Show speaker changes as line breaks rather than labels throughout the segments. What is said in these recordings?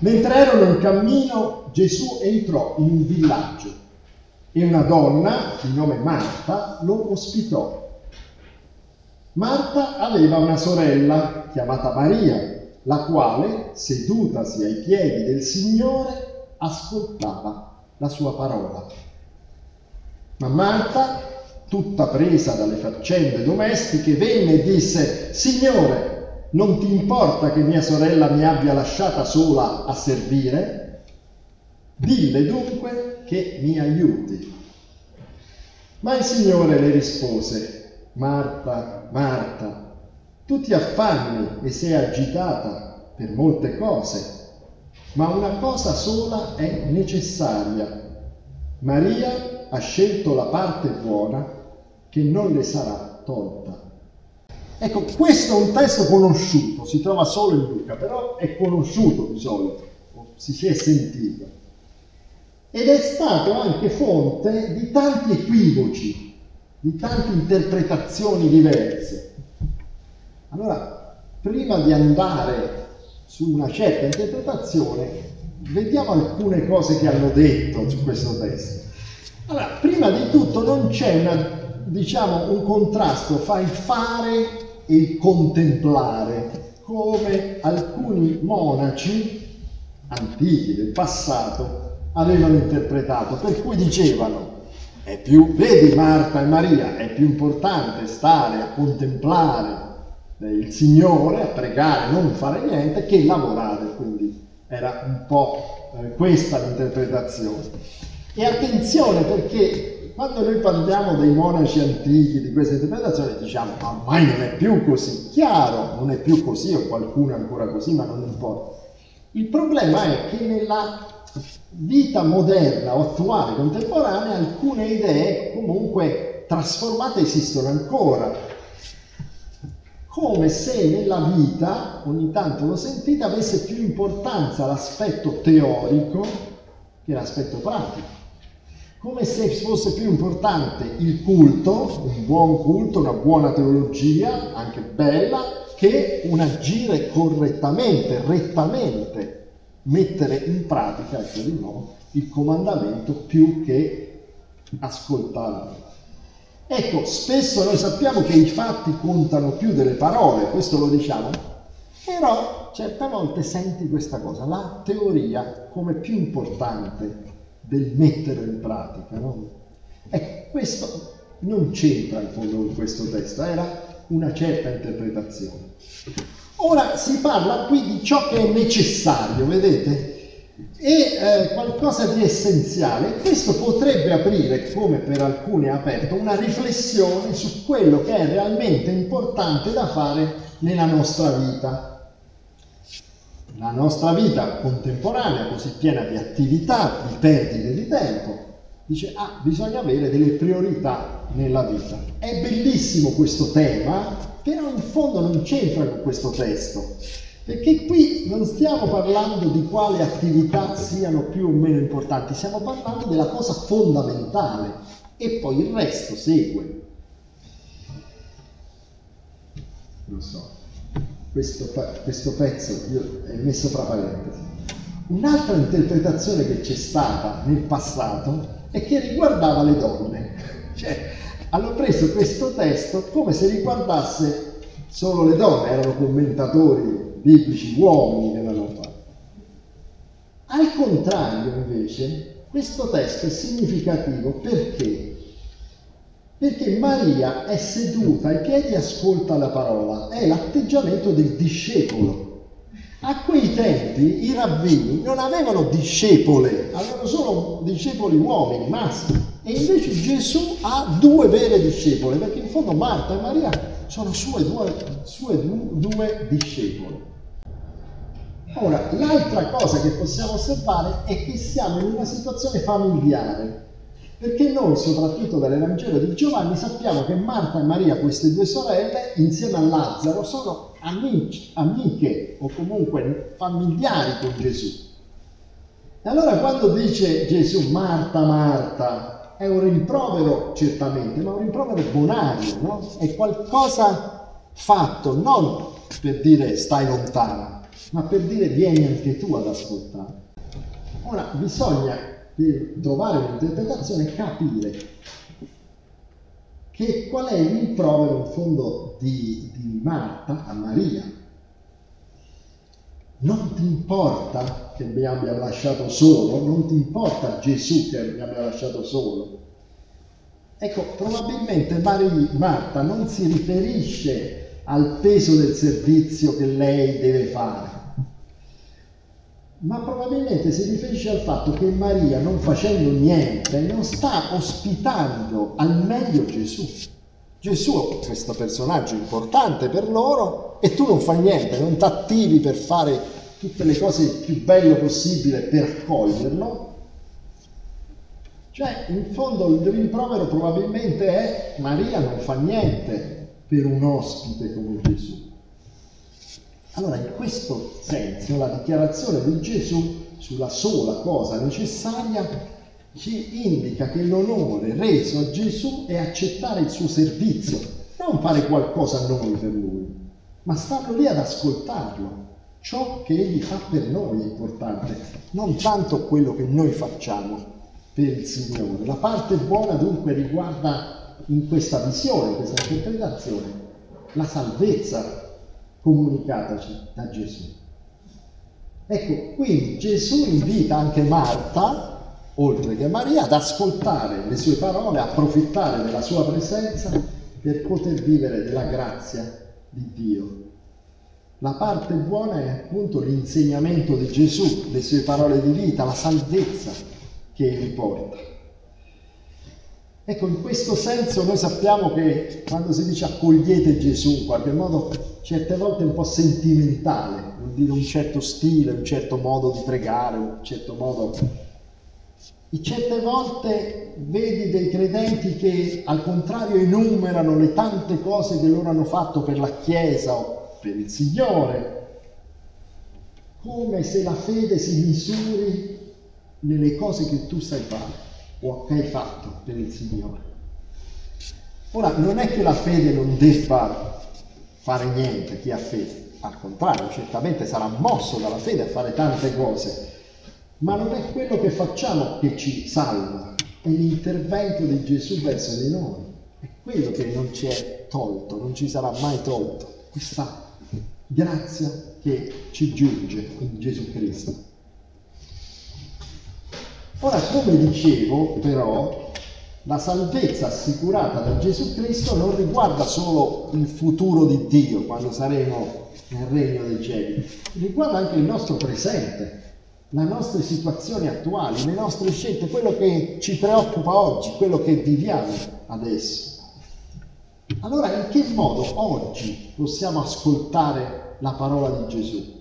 Mentre erano in cammino, Gesù entrò in un villaggio e una donna, di nome Marta, lo ospitò. Marta aveva una sorella chiamata Maria, la quale, sedutasi ai piedi del Signore, ascoltava la sua parola. Ma Marta, tutta presa dalle faccende domestiche, venne e disse, Signore, non ti importa che mia sorella mi abbia lasciata sola a servire? Dille dunque che mi aiuti. Ma il Signore le rispose, Marta, Marta, tu ti affanni e sei agitata per molte cose, ma una cosa sola è necessaria. Maria ha scelto la parte buona che non le sarà tolta. Ecco, questo è un testo conosciuto, si trova solo in Luca, però è conosciuto di solito, si è sentito. Ed è stato anche fonte di tanti equivoci, di tante interpretazioni diverse. Allora, prima di andare su una certa interpretazione, vediamo alcune cose che hanno detto su questo testo. Allora, prima di tutto non c'è una, diciamo, un contrasto fra il fare e contemplare, come alcuni monaci antichi del passato avevano interpretato, per cui dicevano è più, vedi Marta e Maria, è più importante stare a contemplare il Signore, a pregare, non fare niente, che lavorare. Quindi era un po' eh, questa l'interpretazione. E attenzione perché quando noi parliamo dei monaci antichi, di questa interpretazione, diciamo ma ormai non è più così. Chiaro, non è più così, o qualcuno è ancora così, ma non importa. Il problema è che nella vita moderna o attuale, contemporanea, alcune idee comunque trasformate esistono ancora come se nella vita, ogni tanto lo sentite, avesse più importanza l'aspetto teorico che l'aspetto pratico. Come se fosse più importante il culto, un buon culto, una buona teologia, anche bella, che un agire correttamente, rettamente, mettere in pratica, ecco di nuovo, il comandamento più che ascoltare. Ecco, spesso noi sappiamo che i fatti contano più delle parole, questo lo diciamo, però certe volte senti questa cosa, la teoria come più importante del mettere in pratica. No? Ecco, questo non c'entra in fondo con questo testo, era una certa interpretazione. Ora si parla qui di ciò che è necessario, vedete? e eh, qualcosa di essenziale. Questo potrebbe aprire, come per alcuni ha aperto, una riflessione su quello che è realmente importante da fare nella nostra vita. La nostra vita contemporanea, così piena di attività, di perdite di tempo, dice, ah, bisogna avere delle priorità nella vita. È bellissimo questo tema, però in fondo non c'entra con questo testo. Perché qui non stiamo parlando di quali attività siano più o meno importanti, stiamo parlando della cosa fondamentale e poi il resto segue. Lo so, questo, questo pezzo è messo fra parentesi. Un'altra interpretazione che c'è stata nel passato è che riguardava le donne. Cioè, hanno preso questo testo come se riguardasse solo le donne, erano commentatori biblici uomini che l'hanno fatto. Al contrario, invece, questo testo è significativo perché? Perché Maria è seduta ai piedi e ascolta la parola, è l'atteggiamento del discepolo. A quei tempi i rabbini non avevano discepole, avevano solo discepoli uomini, maschi. E invece Gesù ha due vere discepole, perché in fondo Marta e Maria sono sue due, sue due discepoli. Ora, l'altra cosa che possiamo osservare è che siamo in una situazione familiare, perché noi, soprattutto dall'Evangelo di Giovanni, sappiamo che Marta e Maria, queste due sorelle, insieme a Lazzaro, sono amici, amiche o comunque familiari con Gesù. E allora quando dice Gesù, Marta, Marta, è un rimprovero certamente, ma un rimprovero bonario, no? È qualcosa fatto non per dire stai lontana, ma per dire vieni anche tu ad ascoltare. Ora bisogna per trovare un'interpretazione capire che qual è il rimprovero in fondo di, di Marta a Maria. Non ti importa che mi abbia lasciato solo, non ti importa Gesù che mi abbia lasciato solo. Ecco, probabilmente Maria, Marta non si riferisce al peso del servizio che lei deve fare, ma probabilmente si riferisce al fatto che Maria, non facendo niente, non sta ospitando al meglio Gesù. Gesù è questo personaggio importante per loro e tu non fai niente, non ti attivi per fare tutte le cose il più bello possibile per accoglierlo. Cioè, in fondo il rimprovero probabilmente è Maria non fa niente per un ospite come Gesù. Allora, in questo senso, la dichiarazione di Gesù sulla sola cosa necessaria ci indica che l'onore reso a Gesù è accettare il suo servizio, non fare qualcosa noi per lui, ma starlo lì ad ascoltarlo. Ciò che egli fa per noi è importante, non tanto quello che noi facciamo per il Signore. La parte buona dunque riguarda in questa visione, in questa interpretazione, la salvezza comunicataci da Gesù. Ecco, quindi Gesù invita anche Marta, oltre che Maria, ad ascoltare le sue parole, approfittare della sua presenza per poter vivere della grazia di Dio. La parte buona è appunto l'insegnamento di Gesù, le sue parole di vita, la salvezza che egli porta. Ecco, in questo senso noi sappiamo che quando si dice accogliete Gesù, in qualche modo certe volte un po' sentimentale, vuol dire un certo stile, un certo modo di pregare, un certo modo... E certe volte vedi dei credenti che al contrario enumerano le tante cose che loro hanno fatto per la Chiesa o per il Signore, come se la fede si misuri nelle cose che tu sai fare o che hai fatto per il Signore. Ora, non è che la fede non debba fare niente, chi ha fede, al contrario, certamente sarà mosso dalla fede a fare tante cose, ma non è quello che facciamo che ci salva, è l'intervento di Gesù verso di noi, è quello che non ci è tolto, non ci sarà mai tolto, questa grazia che ci giunge in Gesù Cristo. Ora, come dicevo, però, la salvezza assicurata da Gesù Cristo non riguarda solo il futuro di Dio quando saremo nel regno dei cieli, riguarda anche il nostro presente, le nostre situazioni attuali, le nostre scelte, quello che ci preoccupa oggi, quello che viviamo adesso. Allora, in che modo oggi possiamo ascoltare la parola di Gesù?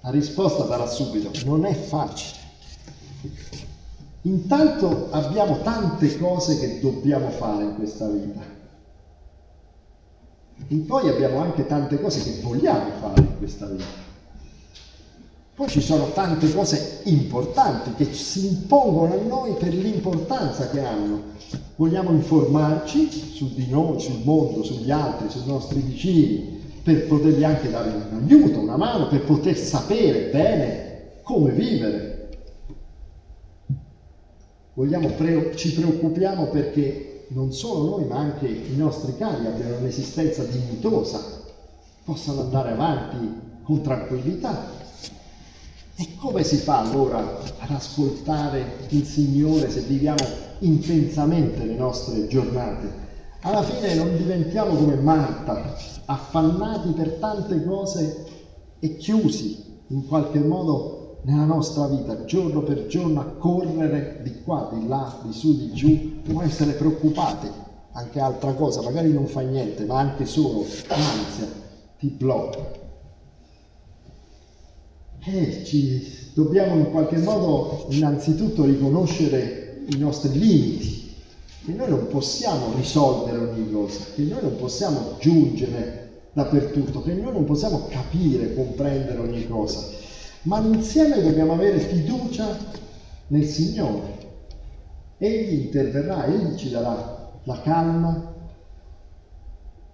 La risposta sarà subito, non è facile. Intanto abbiamo tante cose che dobbiamo fare in questa vita. E poi abbiamo anche tante cose che vogliamo fare in questa vita. Poi ci sono tante cose importanti che si impongono a noi per l'importanza che hanno. Vogliamo informarci su di noi, sul mondo, sugli altri, sui nostri vicini, per potergli anche dare un aiuto, una mano, per poter sapere bene come vivere. Pre- ci preoccupiamo perché non solo noi, ma anche i nostri cari abbiano un'esistenza dignitosa, possano andare avanti con tranquillità. E come si fa allora ad ascoltare il Signore se viviamo intensamente le nostre giornate? Alla fine non diventiamo come Marta, affannati per tante cose e chiusi in qualche modo nella nostra vita, giorno per giorno a correre di qua, di là, di su, di giù, non essere preoccupati. Anche altra cosa, magari non fa niente, ma anche solo l'ansia ti blocca. E ci dobbiamo in qualche modo innanzitutto riconoscere i nostri limiti, che noi non possiamo risolvere ogni cosa, che noi non possiamo giungere dappertutto, che noi non possiamo capire, comprendere ogni cosa, ma insieme dobbiamo avere fiducia nel Signore. Egli interverrà, Egli ci darà la calma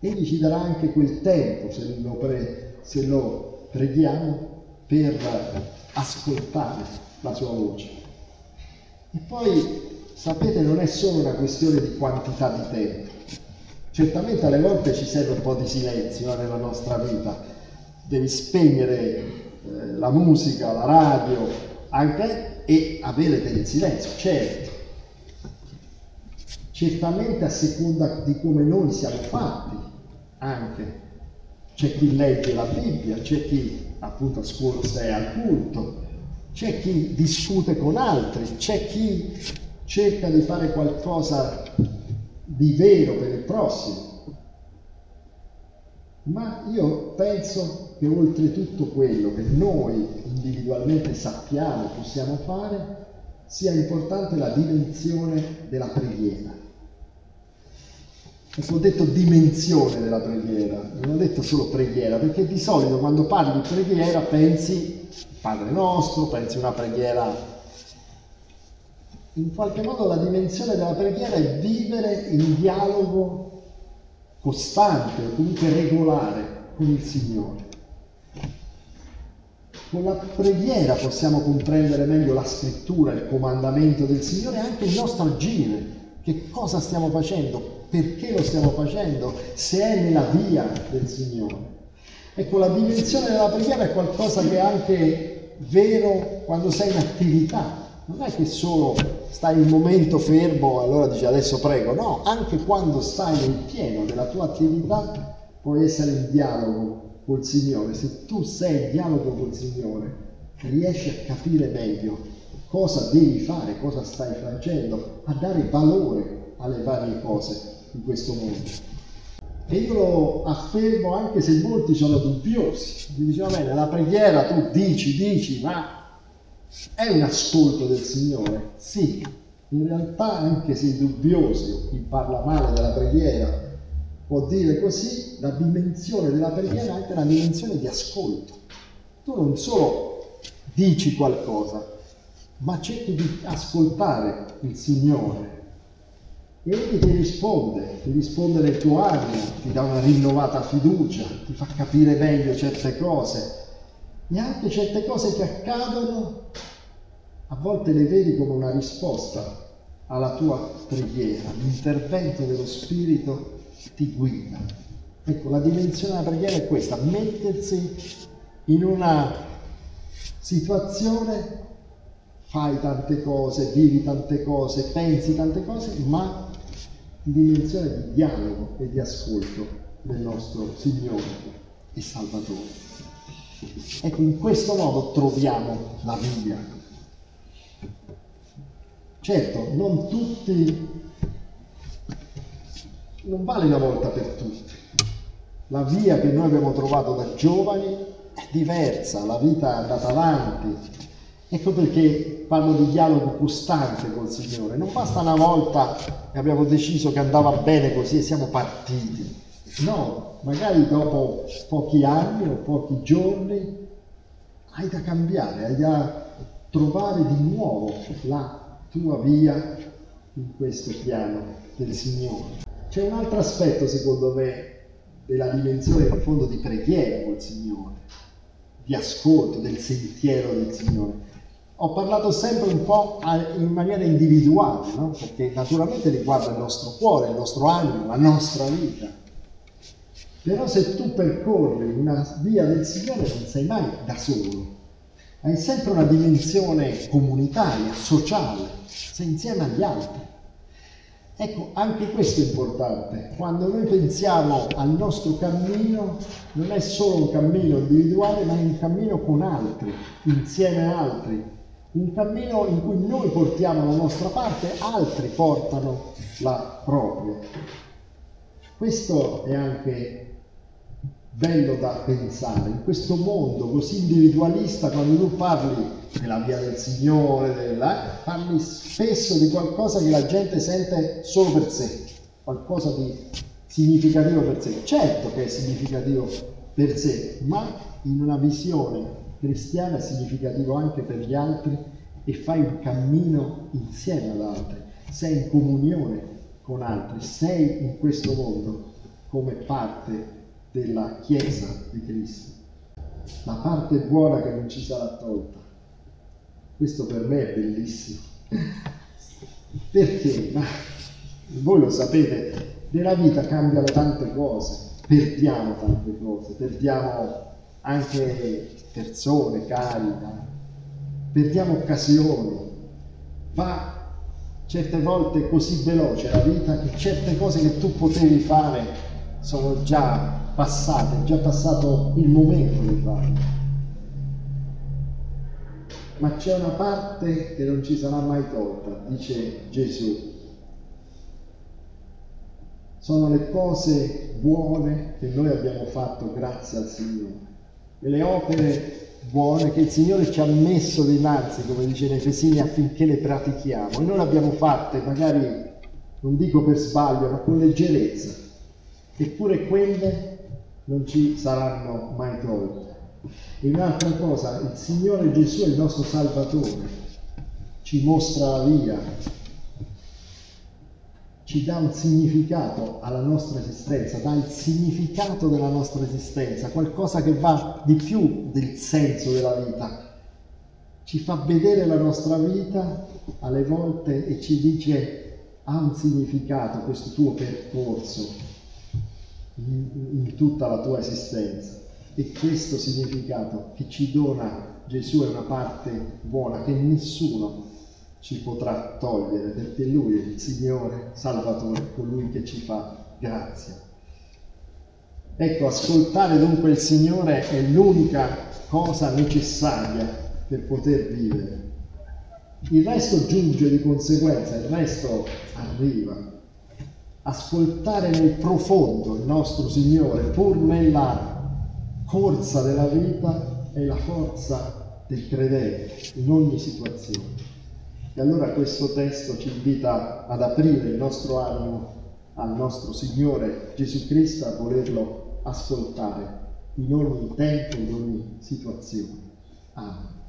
Egli ci darà anche quel tempo, se lo, pre, se lo preghiamo, per ascoltare la sua voce. E poi, sapete, non è solo una questione di quantità di tempo. Certamente alle volte ci serve un po' di silenzio eh, nella nostra vita. Devi spegnere eh, la musica, la radio, anche e avere del silenzio, certo. Certamente a seconda di come noi siamo fatti, anche. C'è chi legge la Bibbia, c'è chi appunto ascolta e al culto, c'è chi discute con altri, c'è chi cerca di fare qualcosa di vero per il prossimo. Ma io penso che oltre tutto quello che noi individualmente sappiamo, possiamo fare, sia importante la dimensione della preghiera. Ecco, ho detto dimensione della preghiera, non ho detto solo preghiera, perché di solito quando parli di preghiera pensi Padre nostro, pensi una preghiera in qualche modo la dimensione della preghiera è vivere in dialogo costante o comunque regolare con il Signore. Con la preghiera possiamo comprendere meglio la scrittura, il comandamento del Signore e anche il nostro agire. Che cosa stiamo facendo? Perché lo stiamo facendo? Se è nella via del Signore. Ecco, la dimensione della preghiera è qualcosa che è anche vero quando sei in attività. Non è che solo stai un momento fermo e allora dici adesso prego, no, anche quando stai nel pieno della tua attività puoi essere in dialogo col Signore, se tu sei in dialogo col Signore, riesci a capire meglio cosa devi fare, cosa stai facendo, a dare valore alle varie cose in questo mondo. E io lo affermo anche se molti sono dubbiosi. Mi dice, va bene, la preghiera tu dici, dici, ma è un ascolto del Signore? Sì, in realtà anche se dubbiosi chi parla male della preghiera può dire così, la dimensione della preghiera è una dimensione di ascolto. Tu non solo dici qualcosa, ma cerchi di ascoltare il Signore. E Egli ti risponde, ti risponde nel tuo animo, ti dà una rinnovata fiducia, ti fa capire meglio certe cose. E anche certe cose che accadono, a volte le vedi come una risposta alla tua preghiera, l'intervento dello Spirito ti guida. Ecco, la dimensione della preghiera è questa, mettersi in una situazione, fai tante cose, vivi tante cose, pensi tante cose, ma in dimensione di dialogo e di ascolto del nostro Signore e Salvatore. Ecco, in questo modo troviamo la via. Certo, non tutti non vale una volta per tutti. La via che noi abbiamo trovato da giovani è diversa, la vita è andata avanti. Ecco perché parlo di dialogo costante col Signore. Non basta una volta che abbiamo deciso che andava bene così e siamo partiti. No, magari dopo pochi anni o pochi giorni hai da cambiare, hai da trovare di nuovo la tua via in questo piano del Signore. C'è un altro aspetto, secondo me, della dimensione in fondo di preghiera col Signore, di ascolto del sentiero del Signore. Ho parlato sempre un po' in maniera individuale, no? perché naturalmente riguarda il nostro cuore, il nostro animo, la nostra vita. Però se tu percorri una via del Signore non sei mai da solo, hai sempre una dimensione comunitaria, sociale, sei insieme agli altri. Ecco, anche questo è importante. Quando noi pensiamo al nostro cammino, non è solo un cammino individuale, ma è un cammino con altri, insieme a altri. Un cammino in cui noi portiamo la nostra parte, altri portano la propria. Questo è anche bello da pensare. In questo mondo così individualista, quando tu parli della via del Signore, della, parli spesso di qualcosa che la gente sente solo per sé, qualcosa di significativo per sé. Certo che è significativo per sé, ma in una visione cristiana è significativo anche per gli altri e fai un cammino insieme ad altri, sei in comunione con altri, sei in questo mondo come parte della Chiesa di Cristo. La parte buona che non ci sarà tolta. Questo per me è bellissimo. Perché? Ma voi lo sapete, nella vita cambiano tante cose, perdiamo tante cose, perdiamo anche persone cari, perdiamo occasioni, va certe volte così veloce la vita che certe cose che tu potevi fare sono già passate, è già passato il momento di farle. Ma c'è una parte che non ci sarà mai tolta, dice Gesù. Sono le cose buone che noi abbiamo fatto grazie al Signore. E le opere buone che il Signore ci ha messo dinanzi, come dice in Efesini, affinché le pratichiamo. E noi le abbiamo fatte, magari non dico per sbaglio, ma con leggerezza. Eppure quelle non ci saranno mai tolte. E un'altra cosa, il Signore Gesù è il nostro Salvatore, ci mostra la via, ci dà un significato alla nostra esistenza, dà il significato della nostra esistenza, qualcosa che va di più del senso della vita. Ci fa vedere la nostra vita alle volte e ci dice ha un significato questo tuo percorso in tutta la tua esistenza. E questo significato che ci dona Gesù è una parte buona che nessuno ci potrà togliere, perché Lui è il Signore Salvatore, colui che ci fa grazia. Ecco, ascoltare dunque il Signore è l'unica cosa necessaria per poter vivere. Il resto giunge di conseguenza, il resto arriva. Ascoltare nel profondo il nostro Signore, pur nella corsa della vita, è la forza del credente in ogni situazione. E allora questo testo ci invita ad aprire il nostro animo al nostro Signore Gesù Cristo, a volerlo ascoltare in ogni tempo, in ogni situazione. Amen.